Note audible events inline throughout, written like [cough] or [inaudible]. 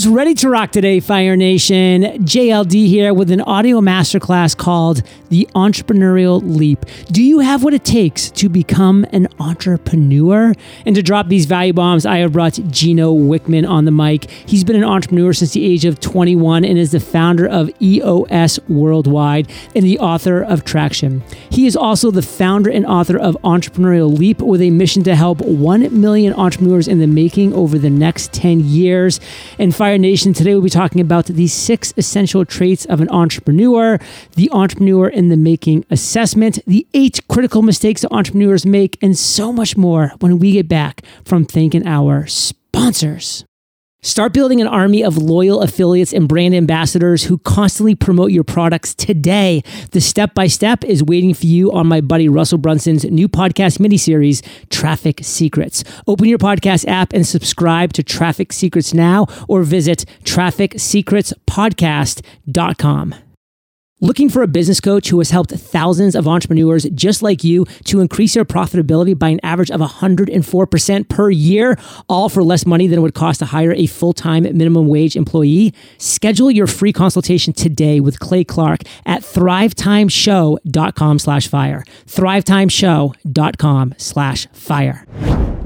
Who's ready to rock today, Fire Nation? JLD here with an audio masterclass called The Entrepreneurial Leap. Do you have what it takes to become an entrepreneur? And to drop these value bombs, I have brought Gino Wickman on the mic. He's been an entrepreneur since the age of 21 and is the founder of EOS Worldwide and the author of Traction. He is also the founder and author of Entrepreneurial Leap with a mission to help 1 million entrepreneurs in the making over the next 10 years. And in Nation. Today we'll be talking about the six essential traits of an entrepreneur, the entrepreneur in the making assessment, the eight critical mistakes that entrepreneurs make, and so much more when we get back from thanking our sponsors. Start building an army of loyal affiliates and brand ambassadors who constantly promote your products today. The step by step is waiting for you on my buddy Russell Brunson's new podcast miniseries, Traffic Secrets. Open your podcast app and subscribe to Traffic Secrets now or visit trafficsecretspodcast.com. Looking for a business coach who has helped thousands of entrepreneurs just like you to increase their profitability by an average of 104% per year, all for less money than it would cost to hire a full-time minimum wage employee? Schedule your free consultation today with Clay Clark at thrivetimeshow.com slash fire. thrivetimeshow.com slash fire.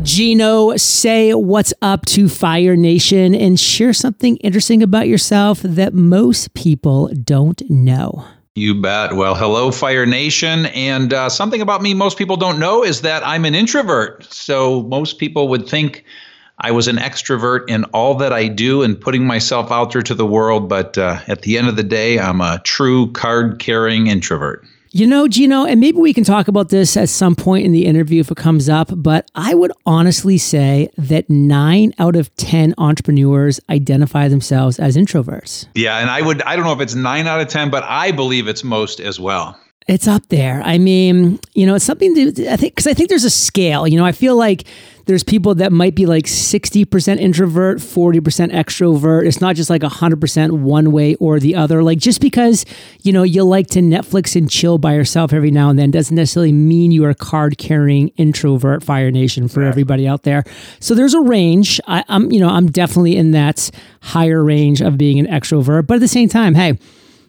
Gino, say what's up to Fire Nation and share something interesting about yourself that most people don't know. You bet. Well, hello, Fire Nation. And uh, something about me most people don't know is that I'm an introvert. So most people would think I was an extrovert in all that I do and putting myself out there to the world. But uh, at the end of the day, I'm a true card carrying introvert. You know, Gino, and maybe we can talk about this at some point in the interview if it comes up, but I would honestly say that nine out of 10 entrepreneurs identify themselves as introverts. Yeah, and I would, I don't know if it's nine out of 10, but I believe it's most as well. It's up there. I mean, you know, it's something to, I think, because I think there's a scale. You know, I feel like there's people that might be like 60% introvert, 40% extrovert. It's not just like 100% one way or the other. Like just because, you know, you like to Netflix and chill by yourself every now and then doesn't necessarily mean you are a card carrying introvert Fire Nation for everybody out there. So there's a range. I, I'm, you know, I'm definitely in that higher range of being an extrovert. But at the same time, hey,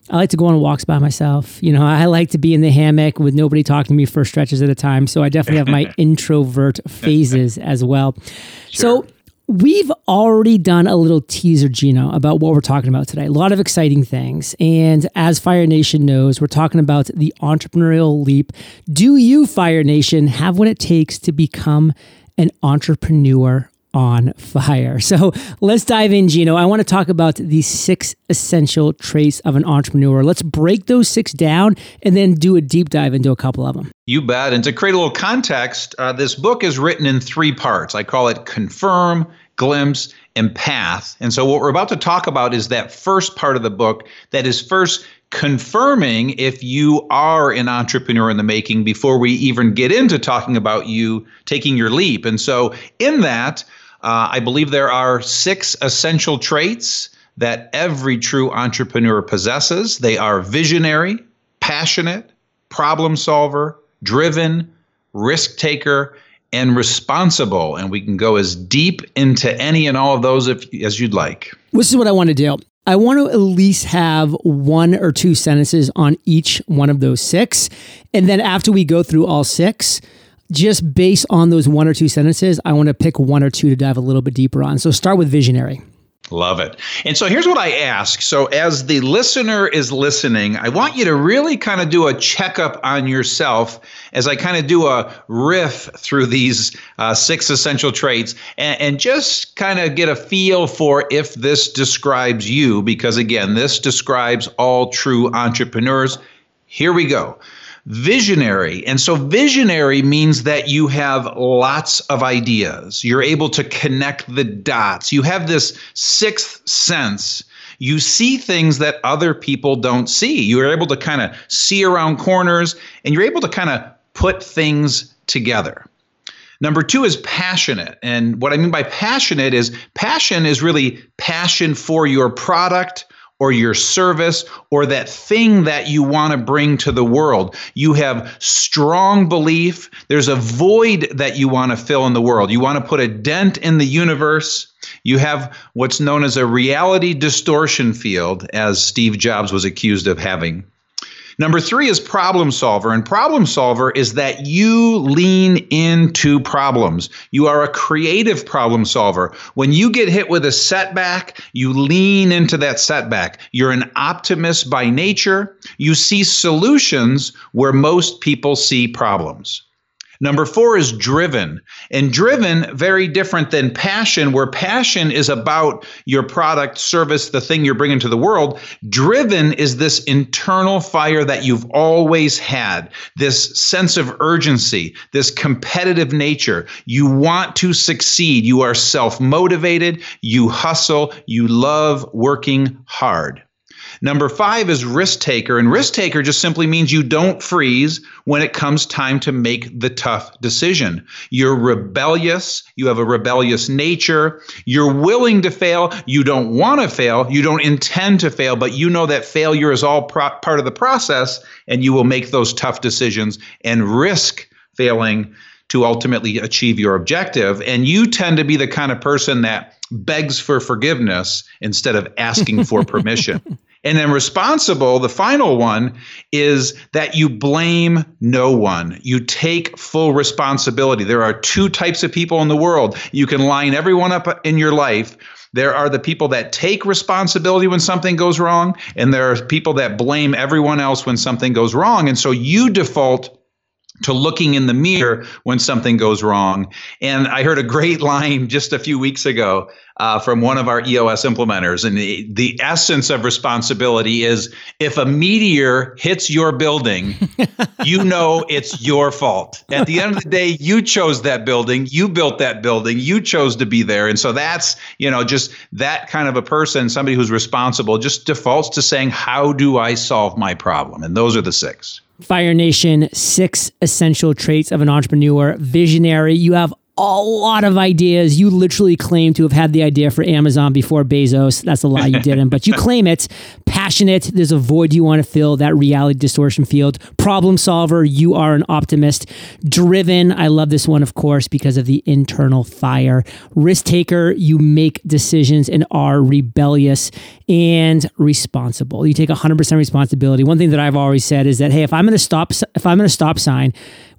I like to go on walks by myself. You know, I like to be in the hammock with nobody talking to me for stretches at a time. So I definitely have my [laughs] introvert phases as well. Sure. So we've already done a little teaser, Gino, about what we're talking about today. A lot of exciting things. And as Fire Nation knows, we're talking about the entrepreneurial leap. Do you, Fire Nation, have what it takes to become an entrepreneur on fire. So let's dive in, Gino. I want to talk about the six essential traits of an entrepreneur. Let's break those six down and then do a deep dive into a couple of them. You bet. And to create a little context, uh, this book is written in three parts. I call it Confirm, Glimpse, and Path. And so what we're about to talk about is that first part of the book that is first confirming if you are an entrepreneur in the making before we even get into talking about you taking your leap. And so in that, uh, I believe there are six essential traits that every true entrepreneur possesses. They are visionary, passionate, problem solver, driven, risk taker, and responsible. And we can go as deep into any and all of those if, as you'd like. This is what I want to do. I want to at least have one or two sentences on each one of those six. And then after we go through all six, just based on those one or two sentences, I want to pick one or two to dive a little bit deeper on. So start with visionary. Love it. And so here's what I ask. So, as the listener is listening, I want you to really kind of do a checkup on yourself as I kind of do a riff through these uh, six essential traits and, and just kind of get a feel for if this describes you, because again, this describes all true entrepreneurs. Here we go visionary. And so, visionary means that you have lots of ideas. You're able to connect the dots. You have this sixth sense. You see things that other people don't see. You're able to kind of see around corners and you're able to kind of put things together. Number two is passionate. And what I mean by passionate is passion is really passion for your product or your service or that thing that you want to bring to the world. You have strong belief. There's a void that you want to fill in the world. You want to put a dent in the universe. You have what's known as a reality distortion field, as Steve Jobs was accused of having. Number three is problem solver. And problem solver is that you lean into problems. You are a creative problem solver. When you get hit with a setback, you lean into that setback. You're an optimist by nature. You see solutions where most people see problems. Number four is driven. And driven, very different than passion, where passion is about your product, service, the thing you're bringing to the world. Driven is this internal fire that you've always had, this sense of urgency, this competitive nature. You want to succeed. You are self motivated. You hustle. You love working hard. Number five is risk taker. And risk taker just simply means you don't freeze when it comes time to make the tough decision. You're rebellious. You have a rebellious nature. You're willing to fail. You don't want to fail. You don't intend to fail, but you know that failure is all pro- part of the process and you will make those tough decisions and risk failing to ultimately achieve your objective. And you tend to be the kind of person that begs for forgiveness instead of asking for [laughs] permission. And then responsible, the final one is that you blame no one. You take full responsibility. There are two types of people in the world. You can line everyone up in your life. There are the people that take responsibility when something goes wrong, and there are people that blame everyone else when something goes wrong. And so you default to looking in the mirror when something goes wrong. And I heard a great line just a few weeks ago uh, from one of our EOS implementers. And the, the essence of responsibility is if a meteor hits your building, [laughs] you know it's your fault. At the end of the day, you chose that building, you built that building, you chose to be there. And so that's, you know, just that kind of a person, somebody who's responsible, just defaults to saying, How do I solve my problem? And those are the six. Fire Nation, six essential traits of an entrepreneur. Visionary. You have a lot of ideas. You literally claim to have had the idea for Amazon before Bezos. That's a lie, you [laughs] didn't, but you claim it. Passionate, there's a void you want to fill, that reality distortion field. Problem solver, you are an optimist. Driven, I love this one, of course, because of the internal fire. Risk taker, you make decisions and are rebellious and responsible. You take 100% responsibility. One thing that I've always said is that, hey, if I'm going to stop, if I'm going to stop sign,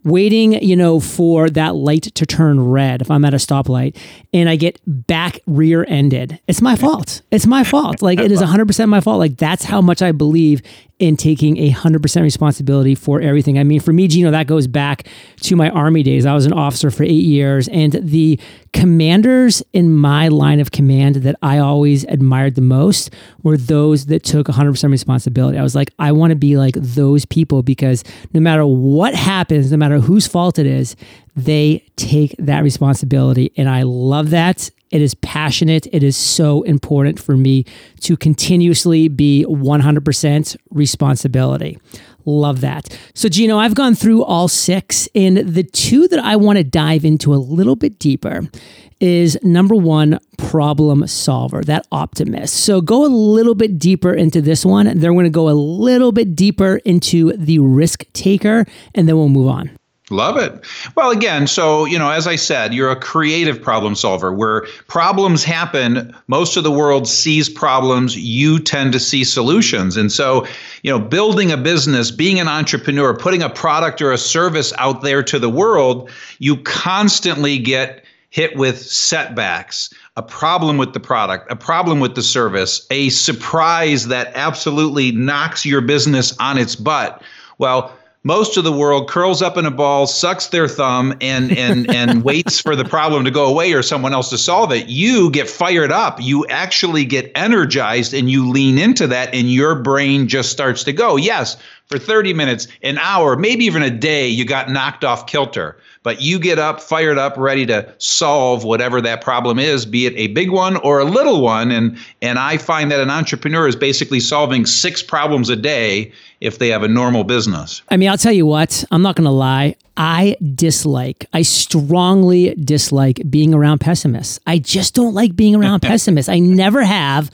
waiting, you know, for that light to turn red if I'm at a stoplight and I get back rear ended. It's my fault. It's my fault. Like it is 100% my fault. Like that's how much I believe in taking a 100% responsibility for everything. I mean, for me, Gino, that goes back to my Army days. I was an officer for eight years, and the commanders in my line of command that I always admired the most were those that took 100% responsibility. I was like, I want to be like those people because no matter what happens, no matter whose fault it is, they take that responsibility. And I love that. It is passionate. It is so important for me to continuously be 100% responsibility. Love that. So, Gino, I've gone through all six, and the two that I want to dive into a little bit deeper is number one, problem solver, that optimist. So, go a little bit deeper into this one. Then we're going to go a little bit deeper into the risk taker, and then we'll move on. Love it. Well, again, so, you know, as I said, you're a creative problem solver where problems happen. Most of the world sees problems. You tend to see solutions. And so, you know, building a business, being an entrepreneur, putting a product or a service out there to the world, you constantly get hit with setbacks, a problem with the product, a problem with the service, a surprise that absolutely knocks your business on its butt. Well, most of the world curls up in a ball, sucks their thumb, and and and [laughs] waits for the problem to go away or someone else to solve it. You get fired up. You actually get energized, and you lean into that, and your brain just starts to go. Yes, for 30 minutes, an hour, maybe even a day, you got knocked off kilter. But you get up, fired up, ready to solve whatever that problem is, be it a big one or a little one. And and I find that an entrepreneur is basically solving six problems a day if they have a normal business. I mean, I'll tell you what, I'm not to lie. I dislike, I strongly dislike being around pessimists. I just don't like being around [laughs] pessimists. I never have.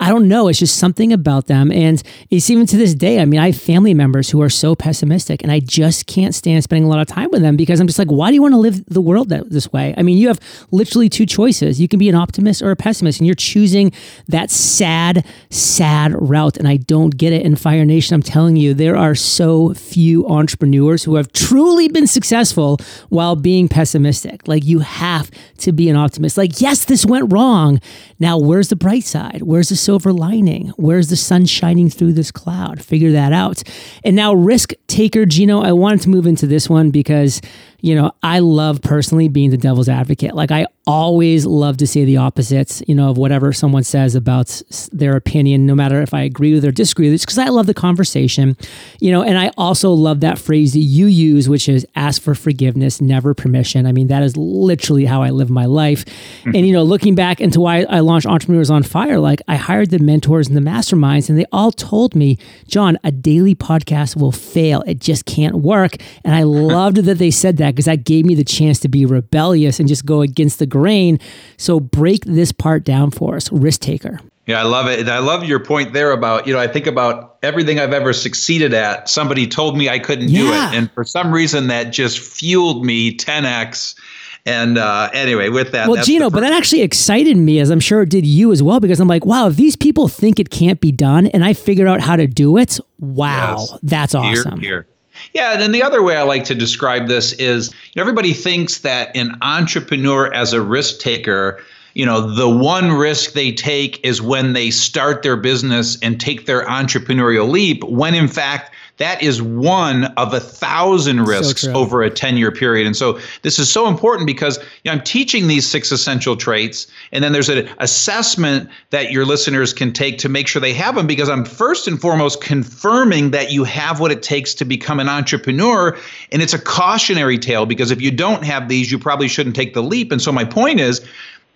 I don't know. It's just something about them. And it's even to this day. I mean, I have family members who are so pessimistic, and I just can't stand spending a lot of time with them because I'm just like, why do you want to live the world that, this way? I mean, you have literally two choices. You can be an optimist or a pessimist, and you're choosing that sad, sad route. And I don't get it. In Fire Nation, I'm telling you, there are so few entrepreneurs who have truly been successful while being pessimistic. Like, you have to be an optimist. Like, yes, this went wrong. Now, where's the bright side? Where's the silver lining? Where's the sun shining through this cloud? Figure that out. And now, risk taker, Gino, I wanted to move into this one because you know, I love personally being the devil's advocate. Like I always love to say the opposites, you know, of whatever someone says about their opinion, no matter if I agree with or disagree with it, because I love the conversation, you know, and I also love that phrase that you use, which is ask for forgiveness, never permission. I mean, that is literally how I live my life. Mm-hmm. And, you know, looking back into why I launched Entrepreneurs on Fire, like I hired the mentors and the masterminds, and they all told me, John, a daily podcast will fail. It just can't work. And I loved that they said that because that gave me the chance to be rebellious and just go against the grain. So break this part down for us, risk taker. Yeah, I love it. And I love your point there about, you know, I think about everything I've ever succeeded at. Somebody told me I couldn't yeah. do it. And for some reason, that just fueled me 10x. And uh, anyway, with that. Well, Gino, but that actually excited me, as I'm sure it did you as well, because I'm like, wow, if these people think it can't be done and I figured out how to do it, wow, yes. that's awesome. Here, here. Yeah, and then the other way I like to describe this is everybody thinks that an entrepreneur as a risk taker, you know, the one risk they take is when they start their business and take their entrepreneurial leap, when in fact that is one of a thousand risks so over a 10 year period. And so this is so important because you know, I'm teaching these six essential traits, and then there's an assessment that your listeners can take to make sure they have them because I'm first and foremost confirming that you have what it takes to become an entrepreneur. And it's a cautionary tale because if you don't have these, you probably shouldn't take the leap. And so my point is,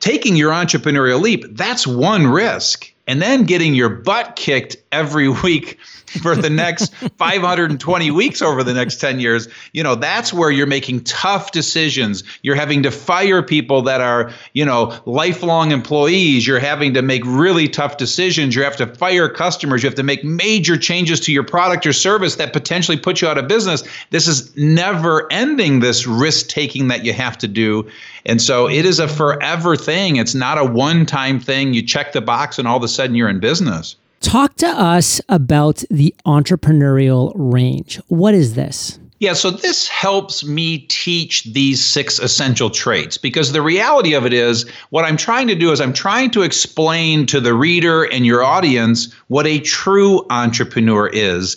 taking your entrepreneurial leap, that's one risk. And then getting your butt kicked every [laughs] week for the next 520 [laughs] weeks over the next 10 years, you know, that's where you're making tough decisions. You're having to fire people that are, you know, lifelong employees. You're having to make really tough decisions. You have to fire customers. You have to make major changes to your product or service that potentially put you out of business. This is never ending, this risk taking that you have to do. And so it is a forever thing. It's not a one time thing. You check the box and all of a sudden you're in business. Talk to us about the entrepreneurial range. What is this? Yeah, so this helps me teach these six essential traits because the reality of it is what I'm trying to do is I'm trying to explain to the reader and your audience what a true entrepreneur is.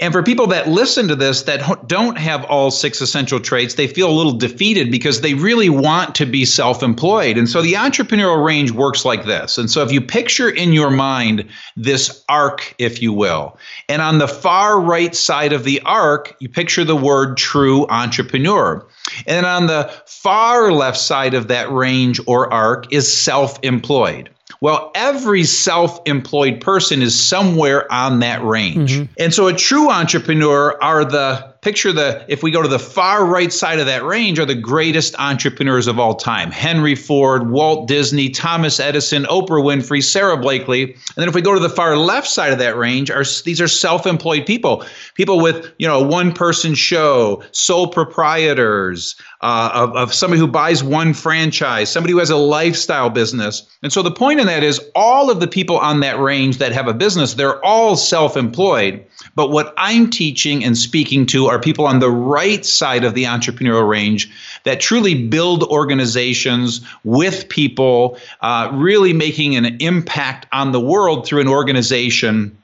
And for people that listen to this that don't have all six essential traits, they feel a little defeated because they really want to be self employed. And so the entrepreneurial range works like this. And so if you picture in your mind this arc, if you will, and on the far right side of the arc, you picture the word true entrepreneur. And on the far left side of that range or arc is self employed. Well, every self employed person is somewhere on that range. Mm-hmm. And so a true entrepreneur are the picture the if we go to the far right side of that range are the greatest entrepreneurs of all time henry ford walt disney thomas edison oprah winfrey sara blakely and then if we go to the far left side of that range are these are self-employed people people with you know one person show sole proprietors uh, of, of somebody who buys one franchise somebody who has a lifestyle business and so the point in that is all of the people on that range that have a business they're all self-employed but what I'm teaching and speaking to are people on the right side of the entrepreneurial range that truly build organizations with people, uh, really making an impact on the world through an organization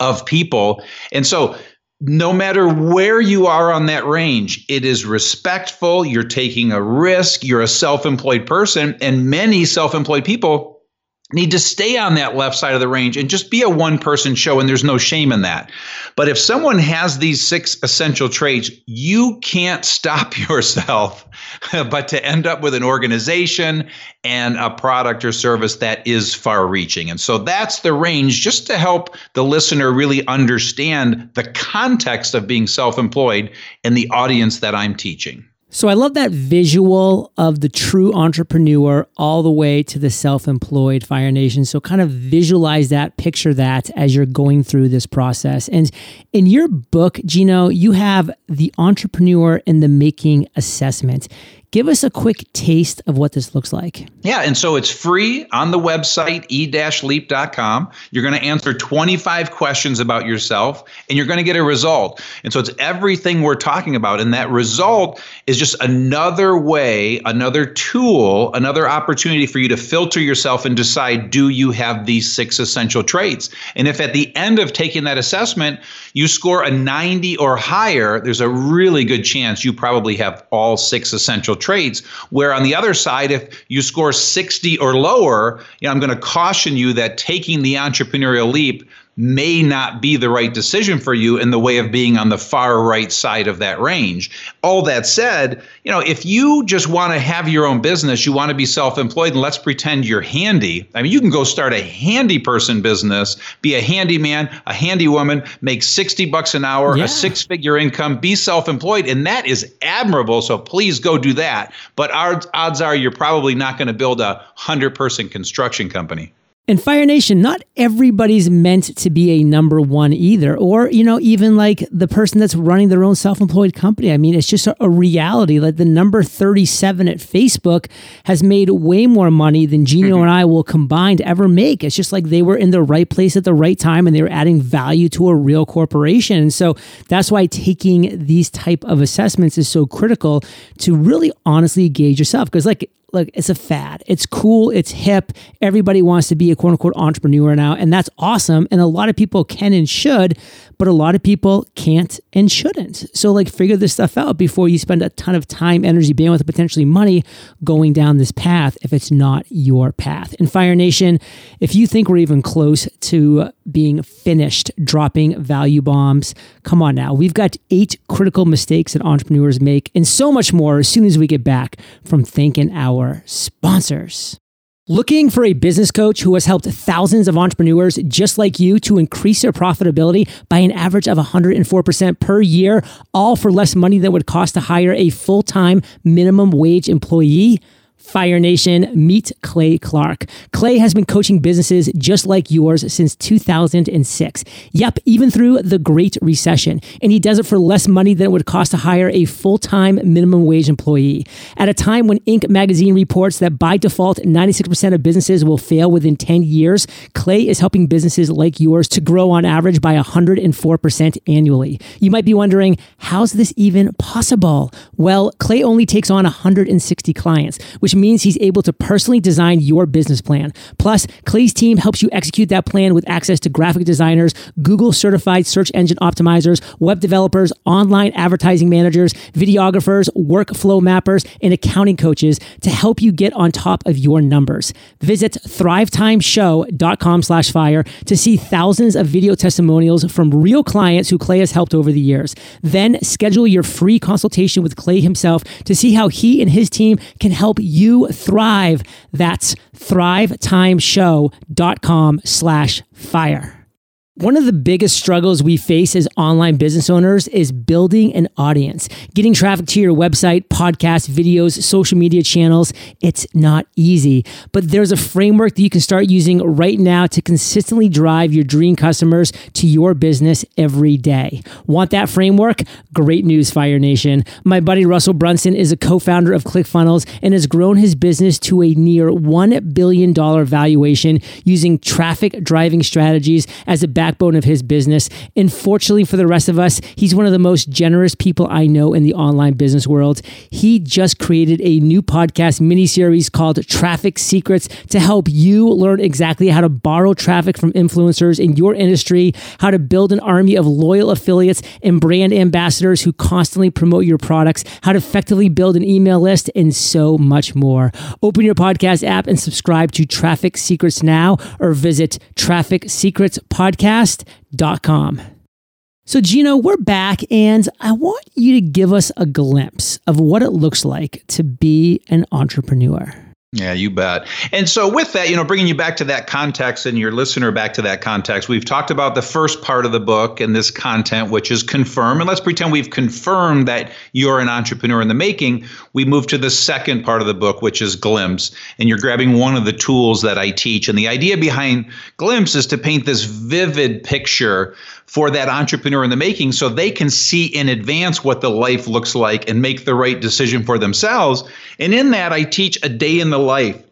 of people. And so, no matter where you are on that range, it is respectful. You're taking a risk. You're a self employed person. And many self employed people need to stay on that left side of the range and just be a one person show and there's no shame in that. But if someone has these six essential traits you can't stop [laughs] yourself but to end up with an organization and a product or service that is far reaching and so that's the range just to help the listener really understand the context of being self-employed and the audience that i'm teaching So I love that visual of the true entrepreneur all the way to the self-employed Fire Nation. So kind of visualize that, picture that as you're going through this process. And in your book, Gino, you have the entrepreneur in the making assessment. Give us a quick taste of what this looks like. Yeah, and so it's free on the website e-leap.com. You're going to answer 25 questions about yourself and you're going to get a result. And so it's everything we're talking about and that result is just another way, another tool, another opportunity for you to filter yourself and decide do you have these six essential traits? And if at the end of taking that assessment you score a 90 or higher, there's a really good chance you probably have all six essential traits. Where on the other side, if you score 60 or lower, you know, I'm going to caution you that taking the entrepreneurial leap may not be the right decision for you in the way of being on the far right side of that range. All that said, you know, if you just want to have your own business, you want to be self-employed, and let's pretend you're handy. I mean, you can go start a handy person business, be a handyman, a handy woman, make 60 bucks an hour, yeah. a six-figure income, be self-employed, and that is admirable. So please go do that. But odds, odds are you're probably not going to build a 100-person construction company. And Fire Nation, not everybody's meant to be a number one either, or, you know, even like the person that's running their own self employed company. I mean, it's just a, a, reality. Like the number 37 at Facebook has made way more money than Gino mm-hmm. and I will combined ever make. It's just like they were in the right place at the right time and they were adding value to a real corporation. And so that's why taking these type of assessments is so critical to really honestly gauge yourself. Because, like, look, it's a fad. It's cool. It's hip. Everybody wants to be a quote unquote entrepreneur now. And that's awesome. And a lot of people can and should, but a lot of people can't and shouldn't. So, like, figure this stuff out before you spend a ton of time, energy, bandwidth, and potentially money going down this path if it's not your path. And Fire Nation, if you think we're even close to being finished dropping value bombs, come on now. We've got eight critical mistakes that entrepreneurs make and so much more as soon as we get back from thanking our sponsors. Looking for a business coach who has helped thousands of entrepreneurs just like you to increase their profitability by an average of 104% per year, all for less money than would cost to hire a full time minimum wage employee? Fire Nation, meet Clay Clark. Clay has been coaching businesses just like yours since 2006. Yep, even through the Great Recession. And he does it for less money than it would cost to hire a full time minimum wage employee. At a time when Inc. magazine reports that by default, 96% of businesses will fail within 10 years, Clay is helping businesses like yours to grow on average by 104% annually. You might be wondering, how's this even possible? Well, Clay only takes on 160 clients, which means he's able to personally design your business plan. Plus, Clay's team helps you execute that plan with access to graphic designers, Google certified search engine optimizers, web developers, online advertising managers, videographers, workflow mappers, and accounting coaches to help you get on top of your numbers. Visit thrivetimeshow.com slash fire to see thousands of video testimonials from real clients who Clay has helped over the years. Then schedule your free consultation with Clay himself to see how he and his team can help you you thrive. That's thrivetimeshow.com slash fire. One of the biggest struggles we face as online business owners is building an audience, getting traffic to your website, podcast, videos, social media channels. It's not easy, but there's a framework that you can start using right now to consistently drive your dream customers to your business every day. Want that framework? Great news, Fire Nation. My buddy Russell Brunson is a co founder of ClickFunnels and has grown his business to a near $1 billion valuation using traffic driving strategies as a back backbone of his business. And fortunately for the rest of us, he's one of the most generous people I know in the online business world. He just created a new podcast mini series called Traffic Secrets to help you learn exactly how to borrow traffic from influencers in your industry, how to build an army of loyal affiliates and brand ambassadors who constantly promote your products, how to effectively build an email list, and so much more. Open your podcast app and subscribe to Traffic Secrets now or visit Traffic Secrets Podcast podcast.com. So, Gino, we're back, and I want you to give us a glimpse of what it looks like to be an entrepreneur. Yeah, you bet. And so, with that, you know, bringing you back to that context and your listener back to that context, we've talked about the first part of the book and this content, which is confirm. And let's pretend we've confirmed that you're an entrepreneur in the making. We move to the second part of the book, which is glimpse. And you're grabbing one of the tools that I teach. And the idea behind glimpse is to paint this vivid picture for that entrepreneur in the making so they can see in advance what the life looks like and make the right decision for themselves. And in that, I teach a day in the life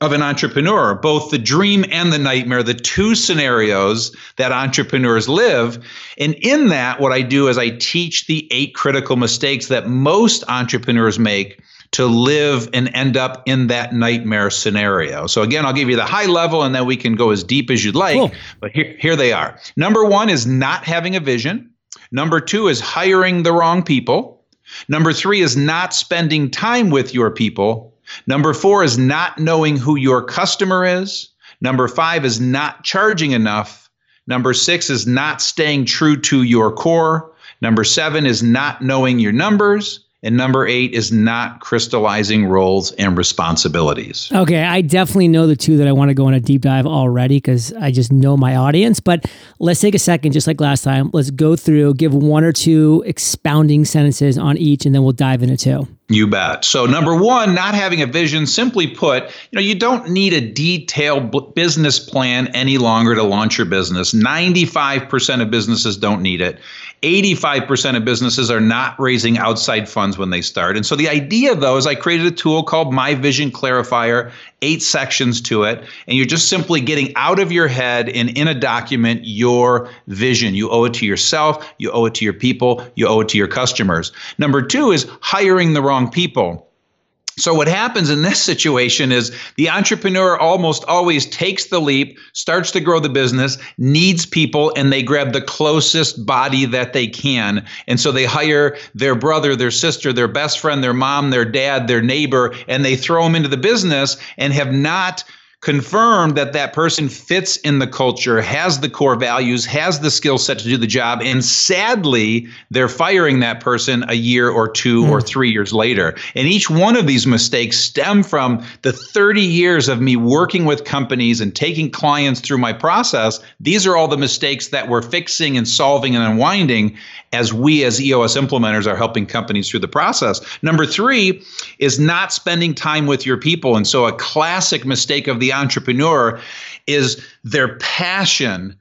of an entrepreneur, both the dream and the nightmare, the two scenarios that entrepreneurs live. And in that, what I do is I teach the eight critical mistakes that most entrepreneurs make to live and end up in that nightmare scenario. So, again, I'll give you the high level and then we can go as deep as you'd like. Cool. But here, here they are. Number one is not having a vision. Number two is hiring the wrong people. Number three is not spending time with your people. Number four is not knowing who your customer is. Number five is not charging enough. Number six is not staying true to your core. Number seven is not knowing your numbers. And number eight is not crystallizing roles and responsibilities. Okay, I definitely know the two that I want to go on a deep dive already because I just know my audience. But let's take a second, just like last time. Let's go through, give one or two expounding sentences on each, and then we'll dive into two. You bet. So, number one, not having a vision, simply put, you know, you don't need a detailed business plan any longer to launch your business. 95% of businesses don't need it. 85% of businesses are not raising outside funds when they start. And so the idea, though, is I created a tool called My Vision Clarifier, eight sections to it. And you're just simply getting out of your head and in a document your vision. You owe it to yourself, you owe it to your people, you owe it to your customers. Number two is hiring the wrong people. So, what happens in this [laughs] situation is the entrepreneur almost always takes the leap, starts to grow the business, needs people, and they grab the closest body that they can. And so they hire their brother, their sister, their best friend, their mom, their dad, their neighbor, and they throw them into the business and have not confirm that that person fits in the culture, has the core values, has the skill set to do the job, and sadly, they're firing that person a year or two mm. or hmm. three years later. And each one of these mistakes stem from the 30 years of me working with companies and taking clients through my process. These are all the mistakes that we're fixing and solving and unwinding as we as EOS implementers are helping companies through the process. Number three is not spending time with your people. And so a classic mistake of the entrepreneur is their passion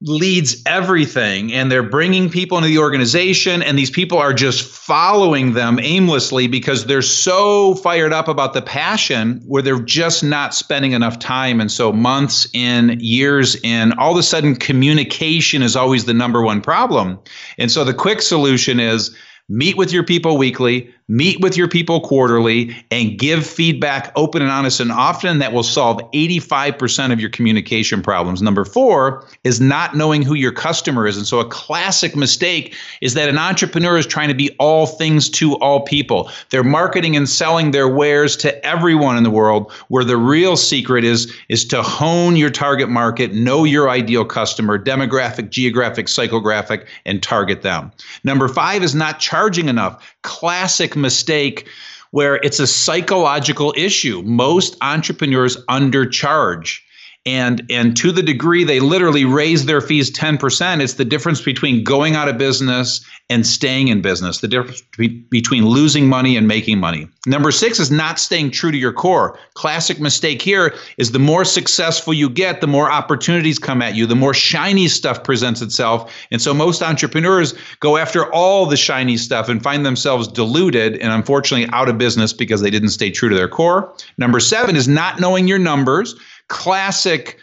leads everything and they're bringing people into the organization and these people are just following them aimlessly because they're so fired up about the passion where they're just not spending enough time. And so months in years in all of a sudden communication is always the number one problem. And so the quick solution is meet with your people weekly, meet with your people quarterly, and give feedback open and honest and often. That will solve 85% of your communication problems. Number four is not knowing who your customer is. And so, a classic mistake is that an entrepreneur is trying to be all things to all people. They're marketing and selling their wares to everyone in the world, where the real secret is, is to hone your target market, know your ideal customer, demographic, geographic, psychographic, and target them. Number five is not charging charging enough. Classic mistake where it's a psychological issue. Most entrepreneurs undercharge and and to the degree they literally raise their fees 10% it's the difference between going out of business and staying in business the difference be- between losing money and making money. Number six is not staying true to your core. Classic mistake here is the more successful you get the more opportunities come at you the more shiny stuff presents itself. And so most entrepreneurs go after all the shiny stuff and find themselves diluted and unfortunately out of business because they didn't stay true to their core. Number seven is not knowing your numbers classic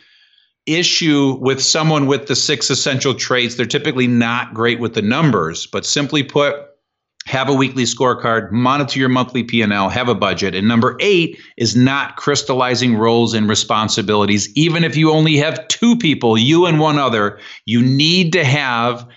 issue with someone with the six essential traits. They're typically not great with the numbers, but simply put, have a weekly scorecard, monitor your monthly P&L, have a budget. And number 8 is not crystallizing roles and responsibilities. Even if you only have two people, you and one other, you need to have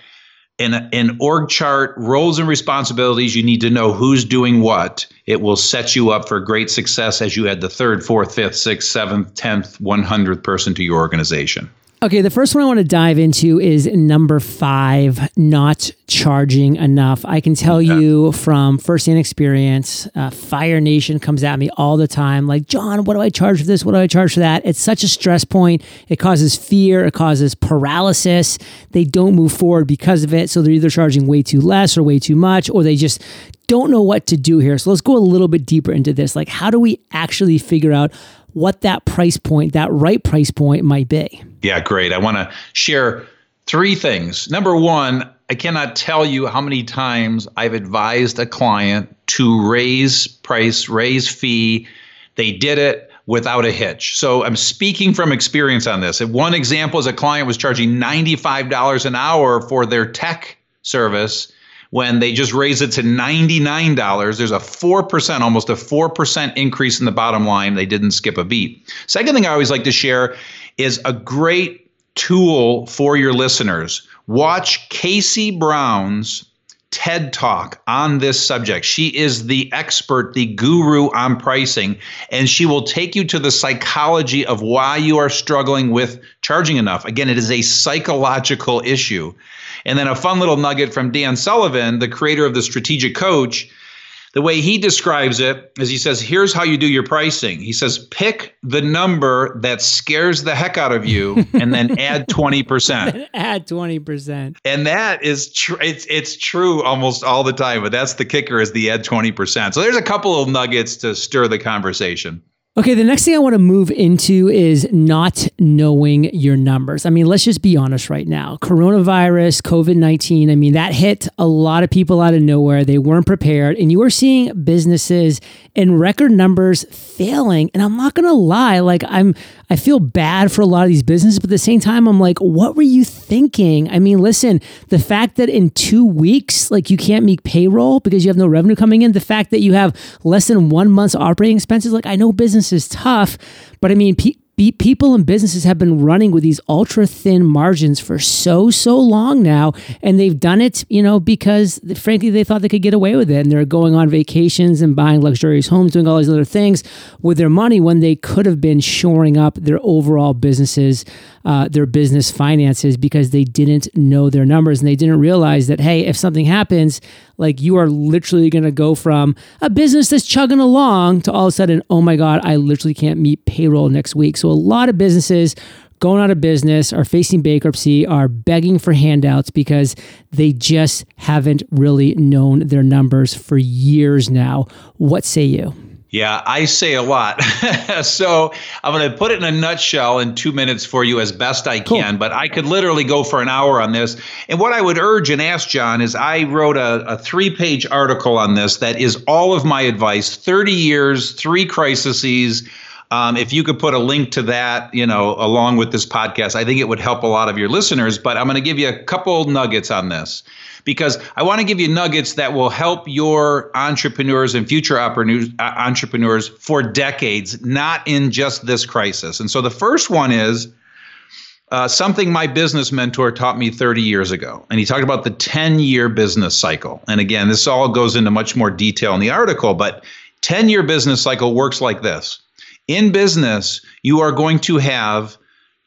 in an org chart, roles and responsibilities, you need to know who's doing what. It will set you up for great success as you add the third, fourth, fifth, sixth, seventh, tenth, one hundredth person to your organization. Okay, the first one I want to dive into is number five, not charging enough. I can tell you from firsthand experience, uh, Fire Nation comes at me all the time like, John, what do I charge for this? What do I charge for that? It's such a stress point. It causes fear, it causes paralysis. They don't move forward because of it. So they're either charging way too less or way too much, or they just don't know what to do here. So let's go a little bit deeper into this. Like, how do we actually figure out what that price point, that right price point might be? Yeah, great. I want to share three things. Number one, I cannot tell you how many times I've advised a client to raise price, raise fee. They did it without a hitch. So I'm speaking from experience on this. One example is a client was charging $95 an hour for their tech service when they just raise it to $99, there's a 4%, almost a 4% increase in the bottom line. They didn't skip a beat. Second thing I always like to share is a great tool for your listeners. Watch Casey Brown's TED Talk on this subject. She is the expert, the guru on pricing, and she will take you to the psychology of why you are struggling with charging enough. Again, it is a psychological issue. And then a fun little nugget from Dan Sullivan, the creator of the Strategic Coach. The way he describes it is he says, here's how you do your pricing. He says, pick the number that scares the heck out of you [laughs] and then add 20%. [laughs] add 20%. And that is true. It's, it's true almost all the time, but that's the kicker is the add 20%. So there's a couple of nuggets to stir the conversation. Okay, the next thing I want to move into is not knowing your numbers. I mean, let's just be honest right now. Coronavirus, COVID 19, I mean, that hit a lot of people out of nowhere. They weren't prepared, and you are seeing businesses in record numbers failing. And I'm not going to lie, like, I'm, I feel bad for a lot of these businesses, but at the same time, I'm like, what were you thinking? I mean, listen, the fact that in two weeks, like, you can't make payroll because you have no revenue coming in, the fact that you have less than one month's operating expenses, like, I know is tough, but I mean, pe- people and businesses have been running with these ultra thin margins for so so long now and they've done it you know because frankly they thought they could get away with it and they're going on vacations and buying luxurious homes doing all these other things with their money when they could have been shoring up their overall businesses uh, their business finances because they didn't know their numbers and they didn't realize that hey if something happens like you are literally going to go from a business that's chugging along to all of a sudden oh my god i literally can't meet payroll next week so a lot of businesses going out of business, are facing bankruptcy, are begging for handouts because they just haven't really known their numbers for years now. What say you? Yeah, I say a lot. [laughs] so I'm going to put it in a nutshell in two minutes for you as best I can, cool. but I could literally go for an hour on this. And what I would urge and ask John is I wrote a, a three page article on this that is all of my advice 30 years, three crises. Um, if you could put a link to that, you know, along with this podcast, I think it would help a lot of your listeners. But I'm going to give you a couple nuggets on this because I want to give you nuggets that will help your entrepreneurs and future uh, entrepreneurs for decades, not in just this crisis. And so the first one is uh, something my business mentor taught me 30 years ago. And he talked about the 10 year business cycle. And again, this all goes into much more detail in the article, but 10 year business cycle works like this. In business, you are going to have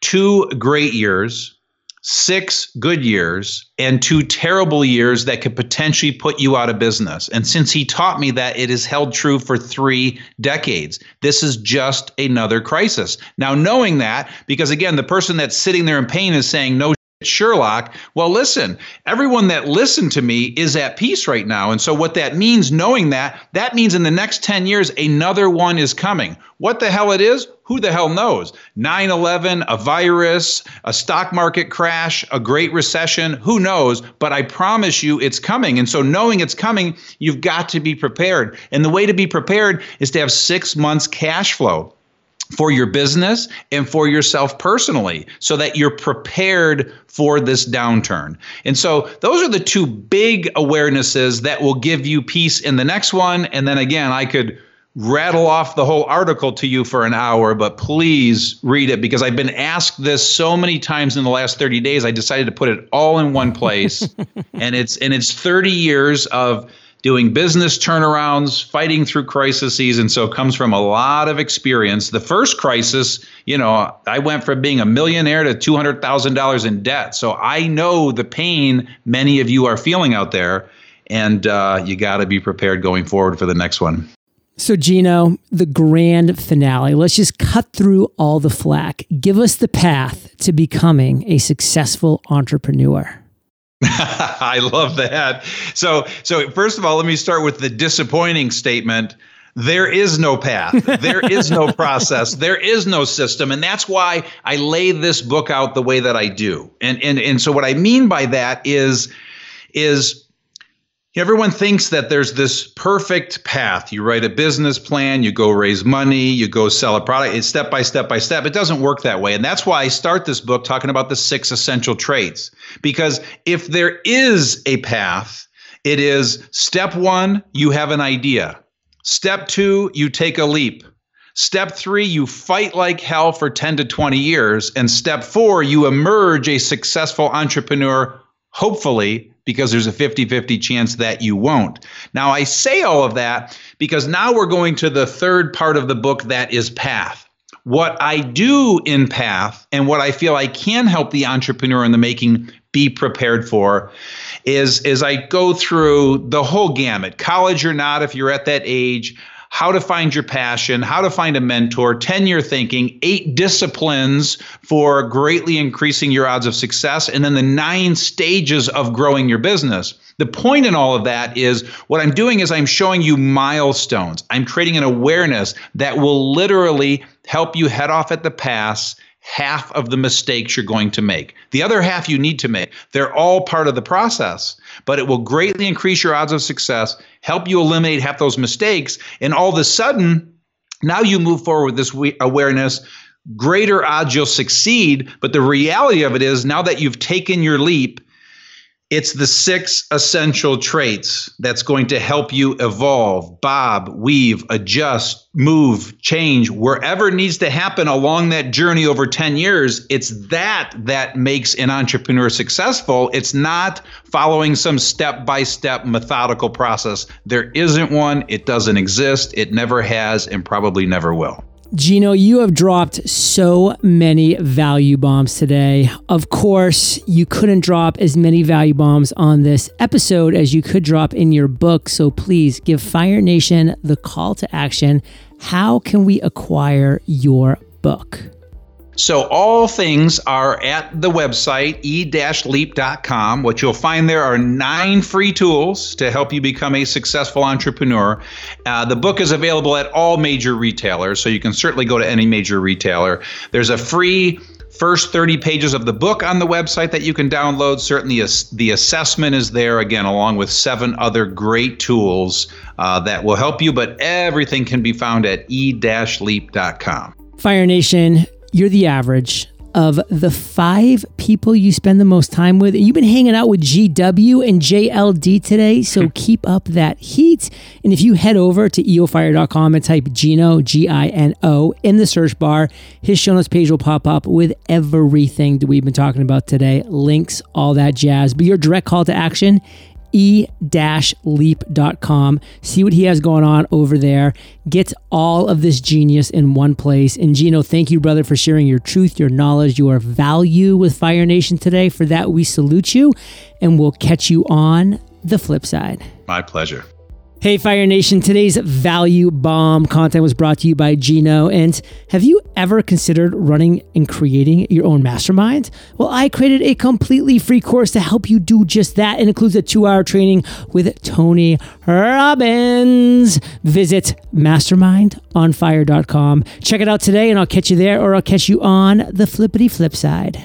two great years six good years and two terrible years that could potentially put you out of business. And since he taught me that it is held true for three decades, this is just another crisis. Now, knowing that, because again, the person that's sitting there in pain is saying, no, Sherlock, well, listen, everyone that listened to me is at peace right now. And so, what that means, knowing that, that means in the next 10 years, another one is coming. What the hell it is? Who the hell knows? 9 11, a virus, a stock market crash, a great recession, who knows? But I promise you it's coming. And so, knowing it's coming, you've got to be prepared. And the way to be prepared is to have six months cash flow for your business and for yourself personally so that you're prepared for this downturn. And so those are the two big awarenesses that will give you peace in the next one. And then again, I could rattle off the whole article to you for an hour, but please read it because I've been asked this so many times in the last 30 days. I decided to put it all in one place. [laughs] and it's and it's 30 years of doing business turnarounds, fighting through crises, and so comes from a lot of experience. The first crisis, you know, I went from being a millionaire to $200,000 in debt. So I know the pain many of you are feeling out there, and uh, you got to be prepared going forward for the next one. So, Gino, the grand finale. Let's just cut through all the flack. Give us the path to becoming a successful entrepreneur. [laughs] I love that. So, so first of all, let me start with the disappointing statement. There is no path. There is no [laughs] process. There is no system. And that's why I lay this book out the way that I do. And and and so what I mean by that is is Everyone thinks that there's this perfect path. You write a business plan, you go raise money, you go sell a product. It's step by step by step. It doesn't work that way. And that's why I start this book talking about the six essential traits. Because if there is a path, it is step one, you have an idea. Step two, you take a leap. Step three, you fight like hell for 10 to 20 years. And step four, you emerge a successful entrepreneur, hopefully because there's a 50 50 chance that you won't. Now, I say all of that because now we're going to the third part of the book that is path. What I do in path and what I feel I can help the entrepreneur in the making be prepared for is, is I go through the whole gamut, college or not, if you're at that age, how to find your passion, how to find a mentor, 10 year thinking, eight disciplines for greatly increasing your odds of success, and then the nine stages of growing your business. The point in all of that is what I'm doing is I'm showing you milestones. I'm creating an awareness that will literally help you head off at the pass half of the mistakes you're going to make. The other half you need to make. They're all part of the process, but it will greatly increase your odds of success, help you eliminate half those mistakes, and all of a sudden, now you move forward with this awareness greater odds you'll succeed. But the reality of it is, now that you've taken your leap, it's the six essential traits that's going to help you evolve, bob, weave, adjust, move, change, wherever needs to happen along that journey over 10 years. It's that that makes an entrepreneur successful. It's not following some step by step methodical process. There isn't one, it doesn't exist, it never has, and probably never will. Gino, you have dropped so many value bombs today. Of course, you couldn't drop as many value bombs on this episode as you could drop in your book. So please give Fire Nation the call to action. How can we acquire your book? So, all things are at the website e-leap.com. What you'll find there are nine free tools to help you become a successful entrepreneur. Uh, the book is available at all major retailers, so you can certainly go to any major retailer. There's a free first 30 pages of the book on the website that you can download. Certainly, the assessment is there again, along with seven other great tools uh, that will help you, but everything can be found at e-leap.com. Fire Nation, you're the average of the five people you spend the most time with. You've been hanging out with GW and JLD today, so hmm. keep up that heat. And if you head over to eofire.com and type Gino, G I N O, in the search bar, his show notes page will pop up with everything that we've been talking about today links, all that jazz. But your direct call to action e-leap.com. See what he has going on over there. Get all of this genius in one place. And Gino, thank you, brother, for sharing your truth, your knowledge, your value with Fire Nation today. For that, we salute you, and we'll catch you on the flip side. My pleasure. Hey, Fire Nation. Today's value bomb content was brought to you by Gino. And have you ever considered running and creating your own mastermind? Well, I created a completely free course to help you do just that. It includes a two hour training with Tony Robbins. Visit mastermindonfire.com. Check it out today, and I'll catch you there, or I'll catch you on the flippity flip side.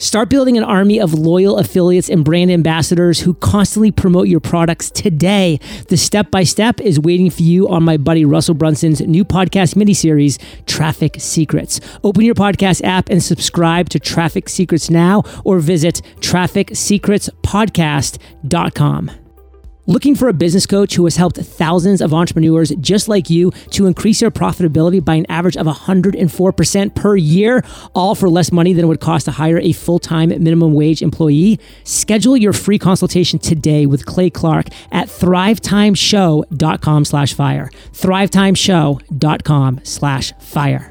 Start building an army of loyal affiliates and brand ambassadors who constantly promote your products today. The step by step is waiting for you on my buddy Russell Brunson's new podcast miniseries, Traffic Secrets. Open your podcast app and subscribe to Traffic Secrets now or visit trafficsecretspodcast.com. Looking for a business coach who has helped thousands of entrepreneurs just like you to increase their profitability by an average of 104% per year, all for less money than it would cost to hire a full-time minimum wage employee? Schedule your free consultation today with Clay Clark at thrivetimeshow.com slash fire. thrivetimeshow.com slash fire.